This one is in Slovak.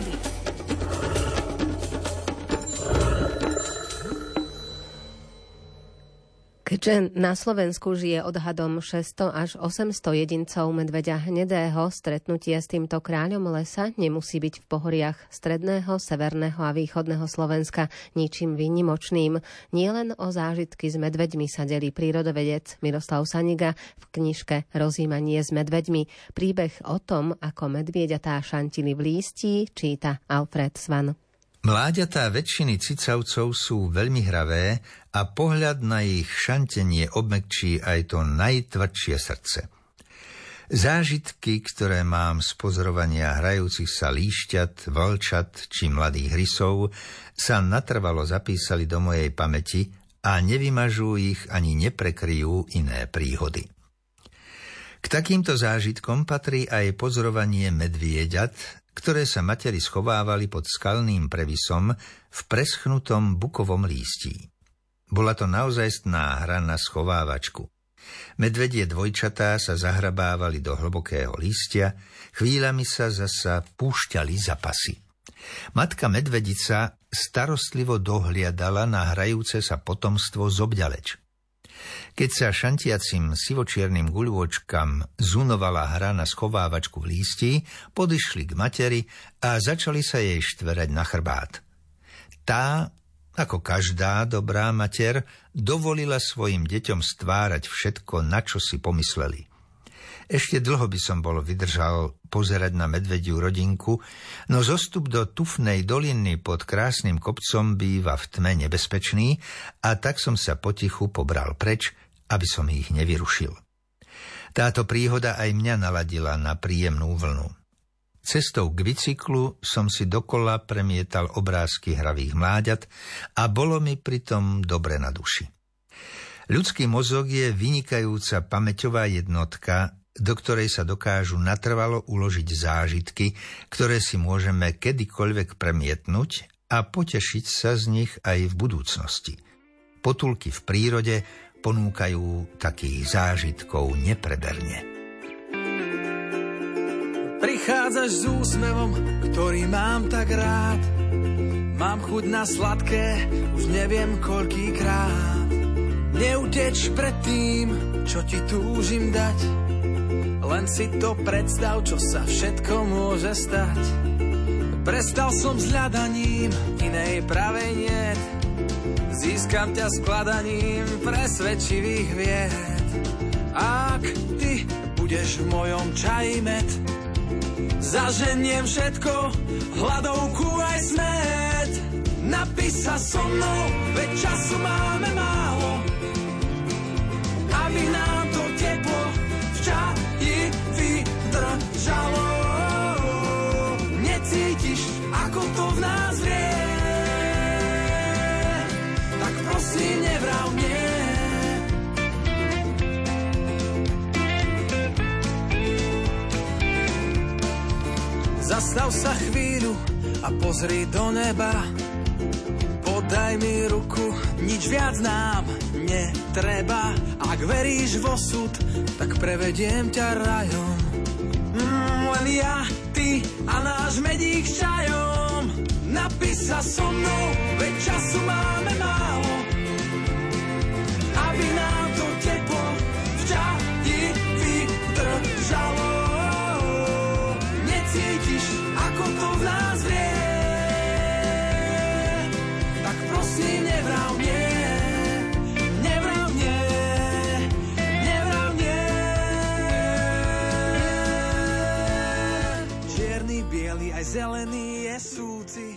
Brody. Keďže na Slovensku žije odhadom 600 až 800 jedincov medveďa hnedého, stretnutie s týmto kráľom lesa nemusí byť v pohoriach stredného, severného a východného Slovenska ničím výnimočným. Nielen o zážitky s medveďmi sa delí prírodovedec Miroslav Saniga v knižke Rozímanie s medveďmi. Príbeh o tom, ako medvieďatá šantili v lístí, číta Alfred Svan. Mláďatá väčšiny cicavcov sú veľmi hravé a pohľad na ich šantenie obmekčí aj to najtvrdšie srdce. Zážitky, ktoré mám z pozorovania hrajúcich sa líšťat, vlčat či mladých rysov, sa natrvalo zapísali do mojej pamäti a nevymažú ich ani neprekryjú iné príhody. K takýmto zážitkom patrí aj pozorovanie medvieďat, ktoré sa materi schovávali pod skalným previsom v preschnutom bukovom lístí. Bola to naozajstná hra na schovávačku. Medvedie dvojčatá sa zahrabávali do hlbokého lístia, chvíľami sa zasa púšťali za pasy. Matka medvedica starostlivo dohliadala na hrajúce sa potomstvo z obďaleč. Keď sa šantiacim sivočiernym guľôčkam zunovala hra na schovávačku v lísti, podišli k materi a začali sa jej štverať na chrbát. Tá, ako každá dobrá mater, dovolila svojim deťom stvárať všetko, na čo si pomysleli. Ešte dlho by som bol vydržal pozerať na medvediu rodinku, no zostup do tufnej doliny pod krásnym kopcom býva v tme nebezpečný a tak som sa potichu pobral preč, aby som ich nevyrušil. Táto príhoda aj mňa naladila na príjemnú vlnu. Cestou k bicyklu som si dokola premietal obrázky hravých mláďat a bolo mi pritom dobre na duši. Ľudský mozog je vynikajúca pamäťová jednotka, do ktorej sa dokážu natrvalo uložiť zážitky, ktoré si môžeme kedykoľvek premietnúť a potešiť sa z nich aj v budúcnosti. Potulky v prírode ponúkajú takých zážitkov nepreberne. Prichádzaš s úsmevom, ktorý mám tak rád. Mám chuť na sladké, už neviem koľkýkrát. Neuteč pred tým, čo ti túžim dať len si to predstav, čo sa všetko môže stať. Prestal som s hľadaním, inej pravej niet. Získam ťa skladaním presvedčivých vied. Ak ty budeš v mojom čaji med, zaženiem všetko, hladovku aj smet. Napísa so mnou, veď času máme málo, aby nám Prosím, nevrav mne. Zastav sa chvíľu a pozri do neba. Podaj mi ruku, nič viac nám netreba. Ak veríš vo súd, tak prevediem ťa rajom len ja, ty a náš medík čajom. Napísa so mnou, veď času zelený je súci.